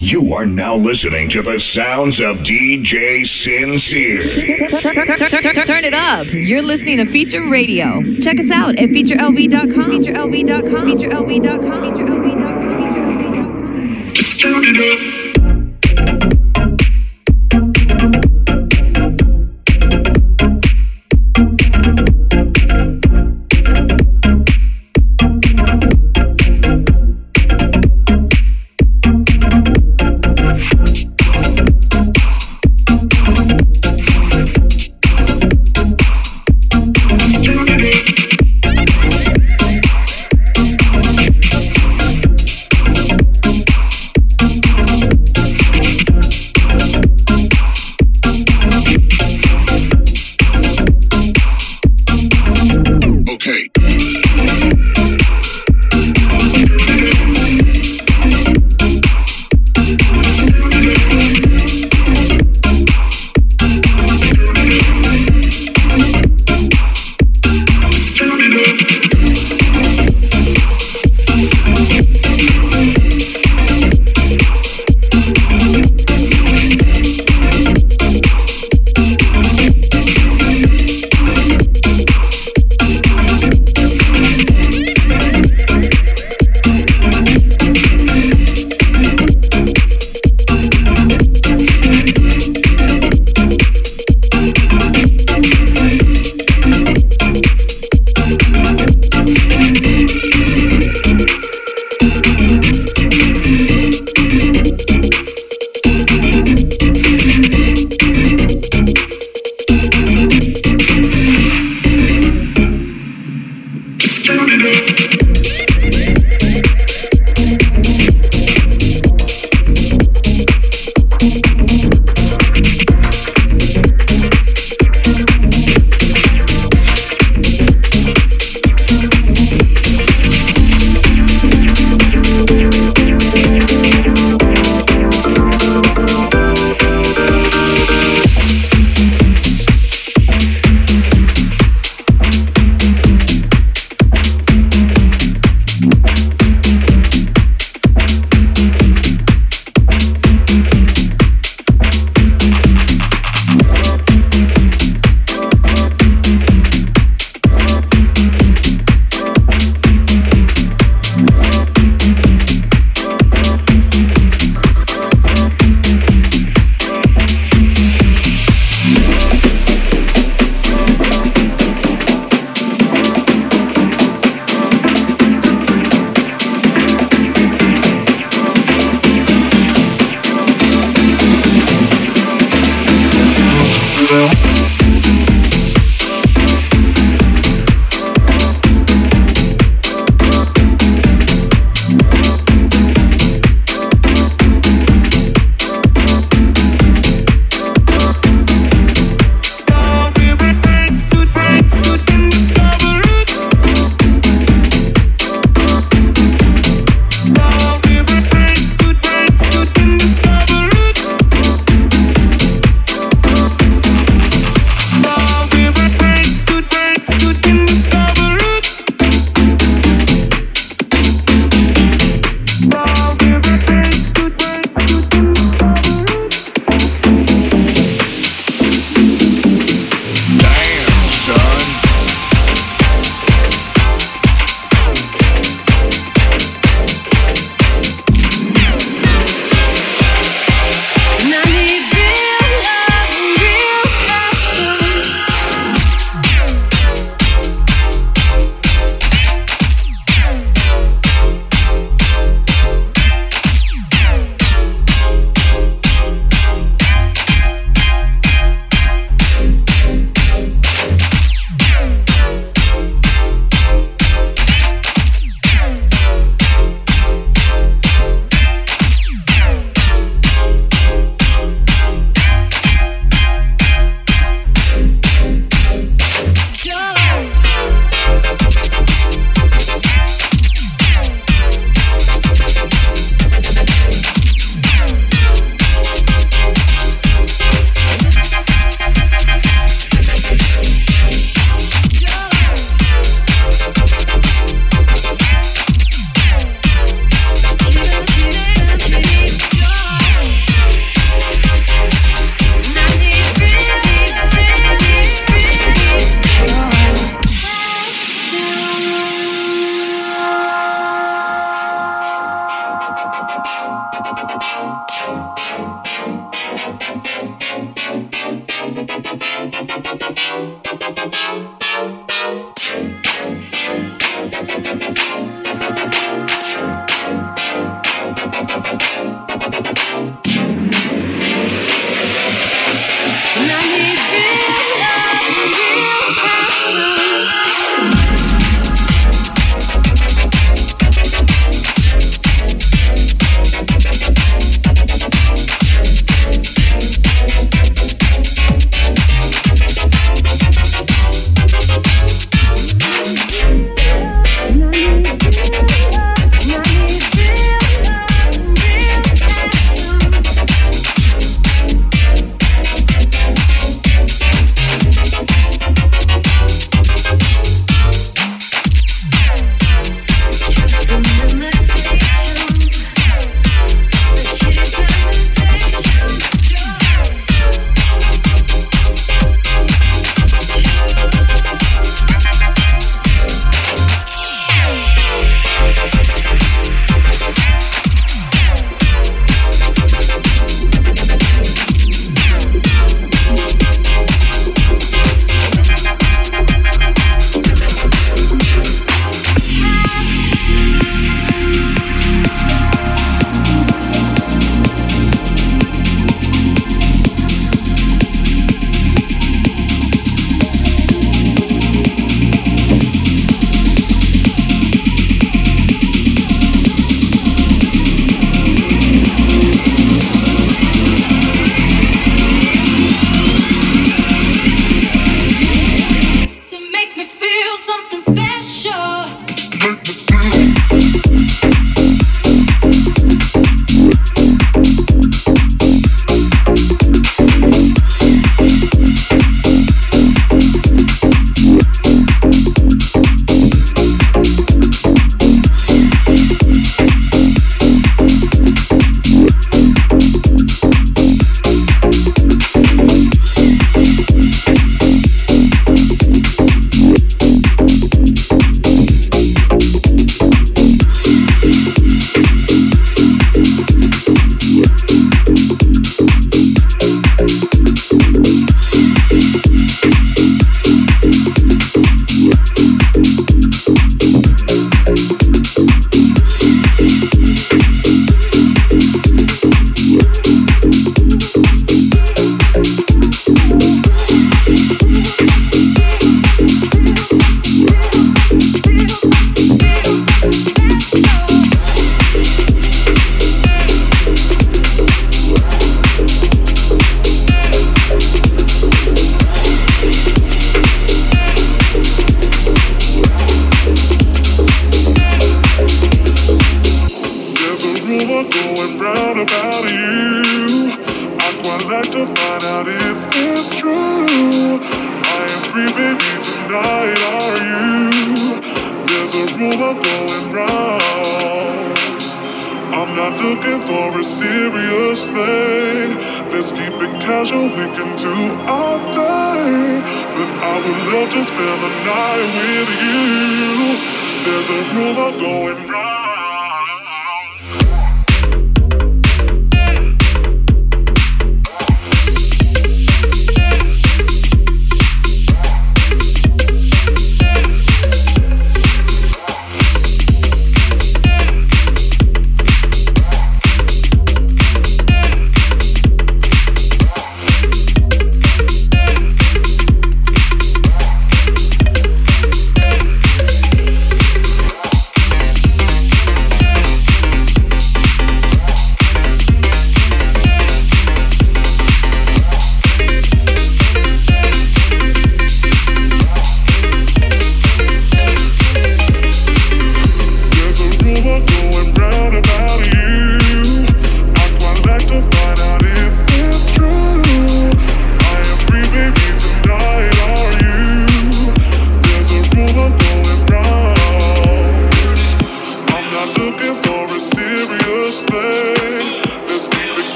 You are now listening to the sounds of DJ Sincere. Turn it up. You're listening to Feature Radio. Check us out at featurelv.com. Featurelv.com. Featurelv.com. Featurelv.com. Just turn it up.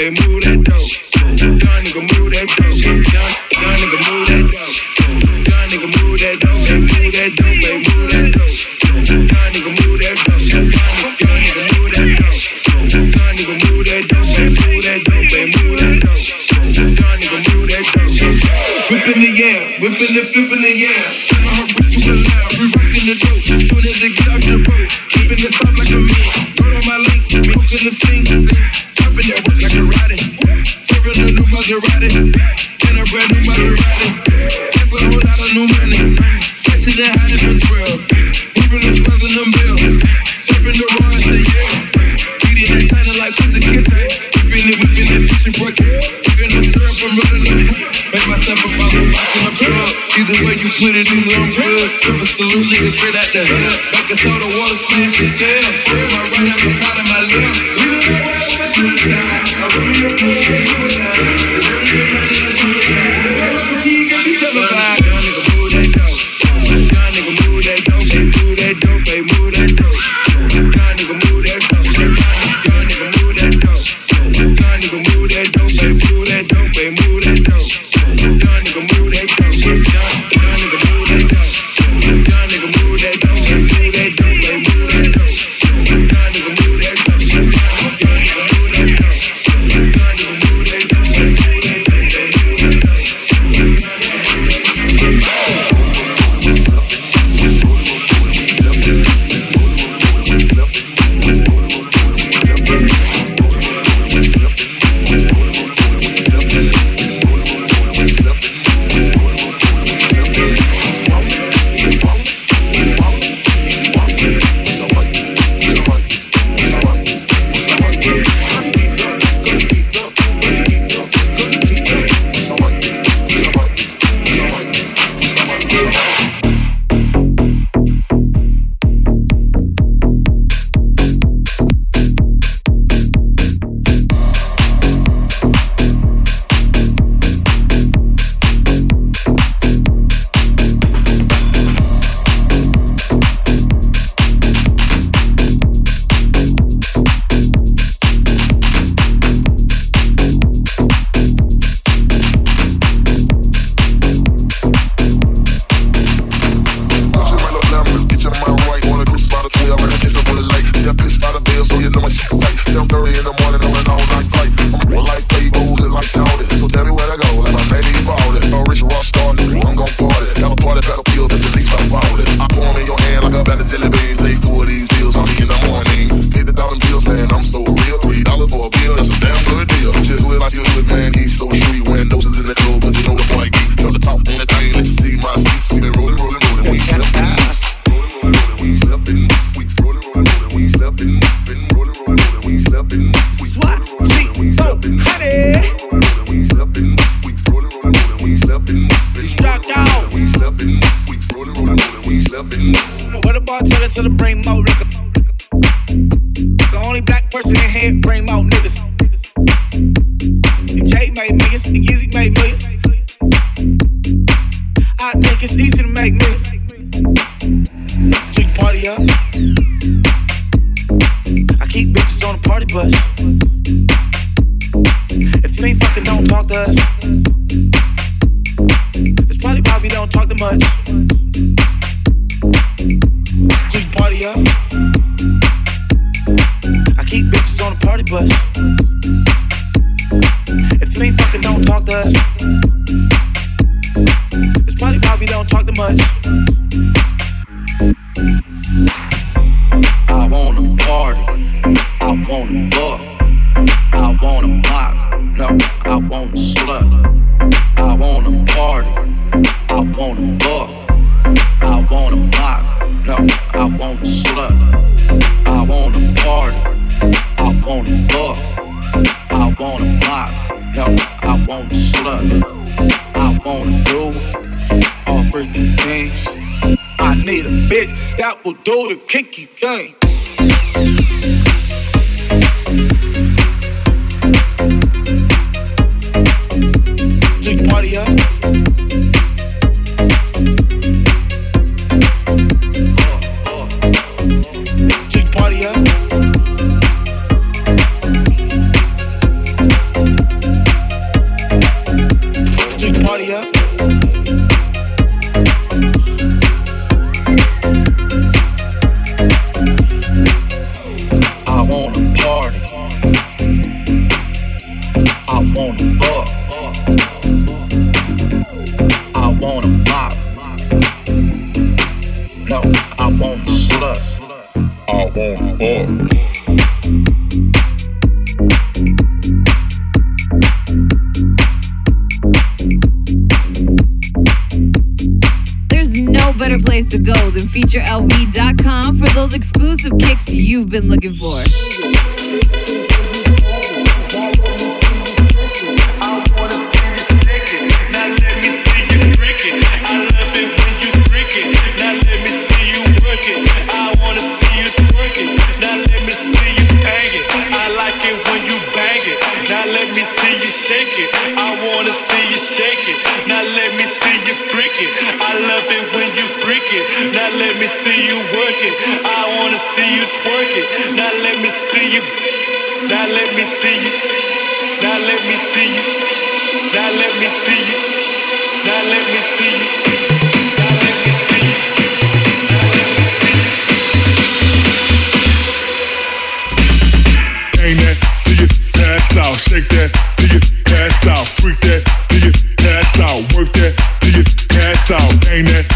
they move bar, tell it to the brain more liquor. The only black person in here, Brain more niggas. If Jay made millions and Yeezy made millions. Bang that till your ass out. Shake that do your ass out. Freak that do your ass out. Work that do your ass out. Bang that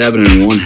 seven and one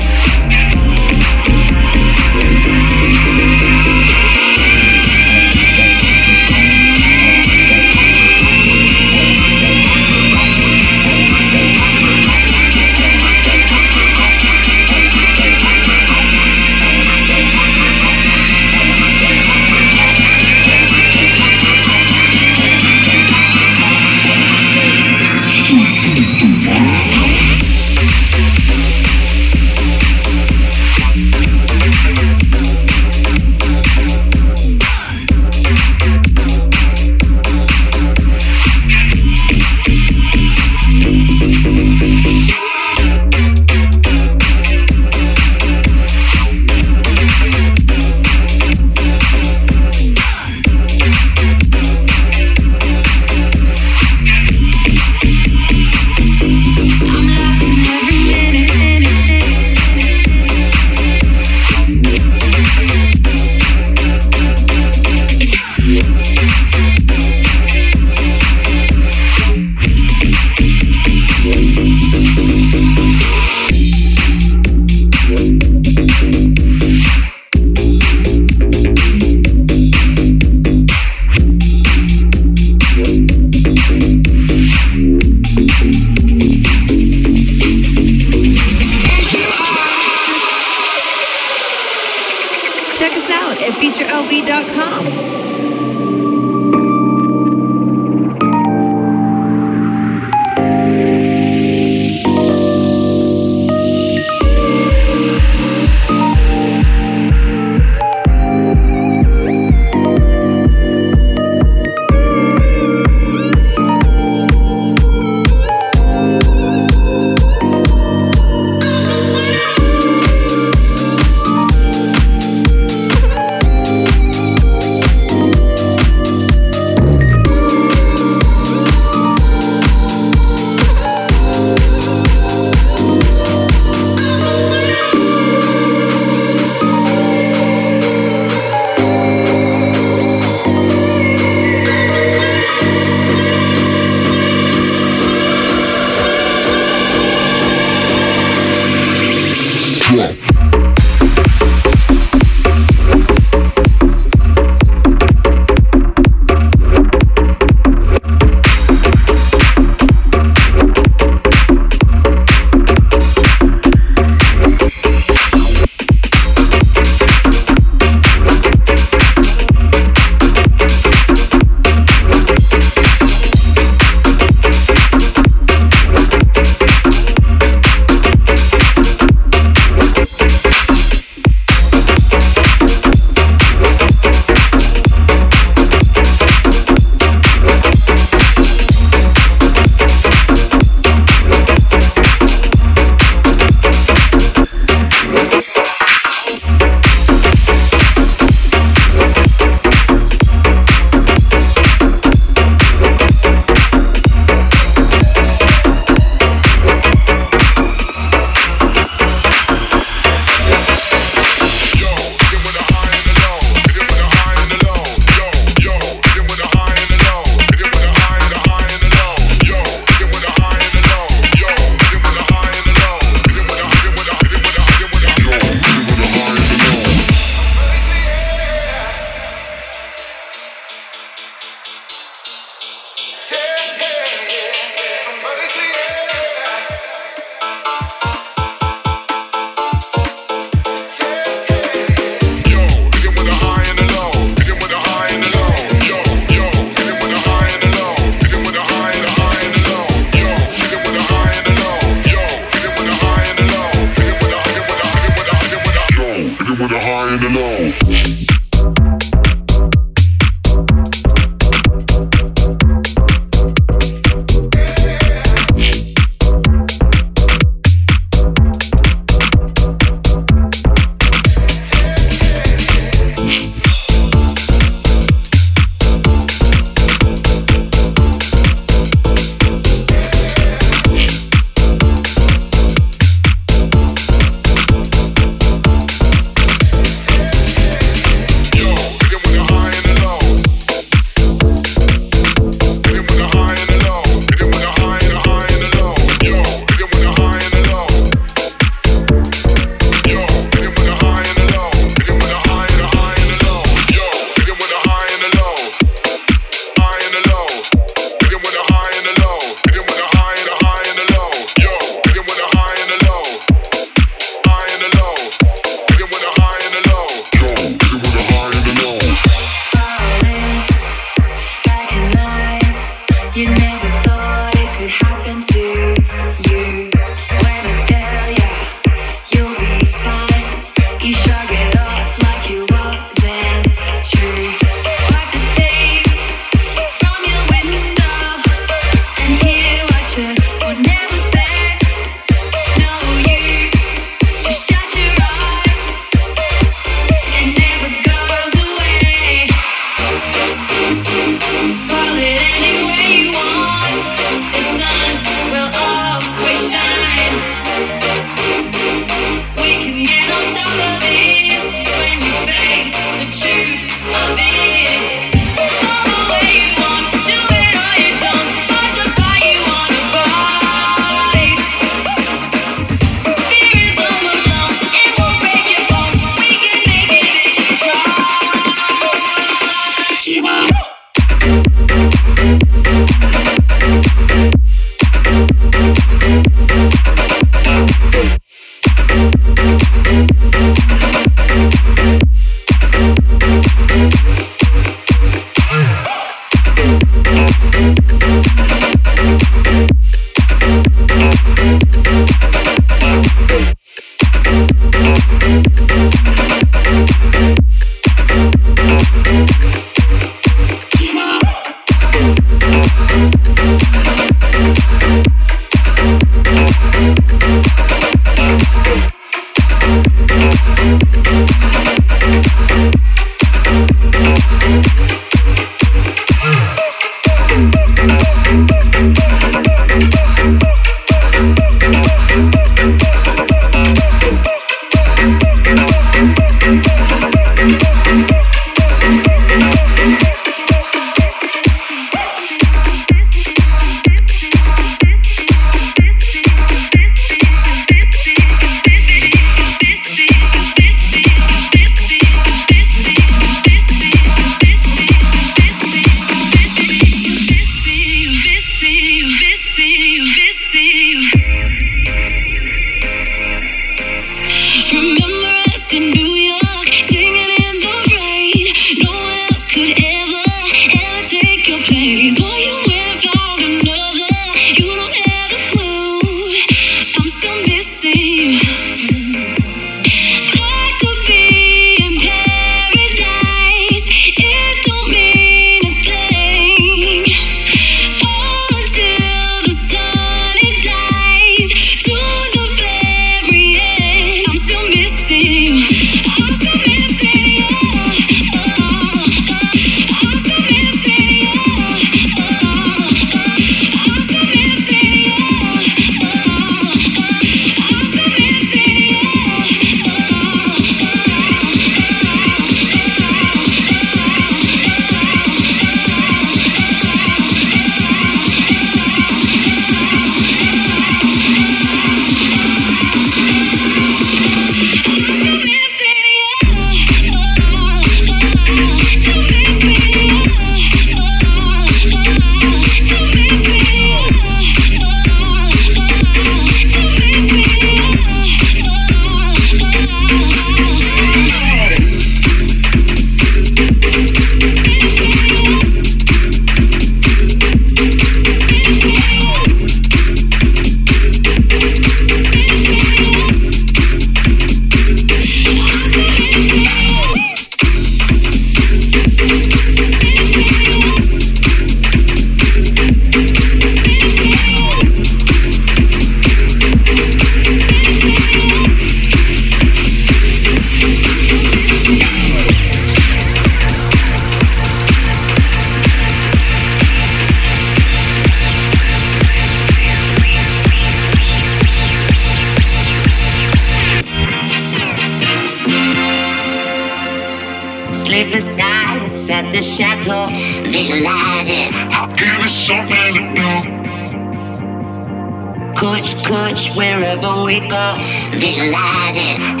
reaper. Visualize it.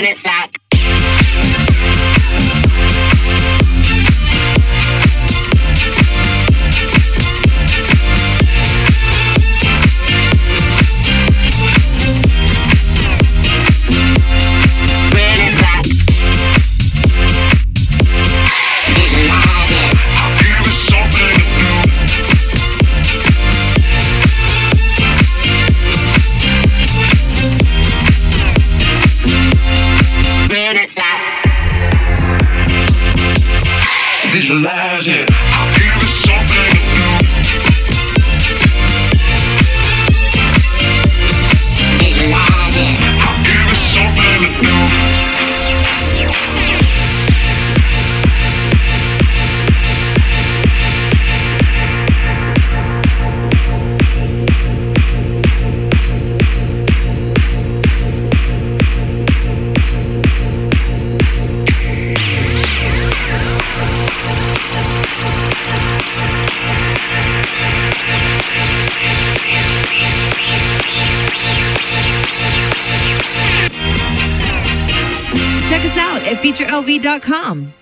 related MoveMovie.com.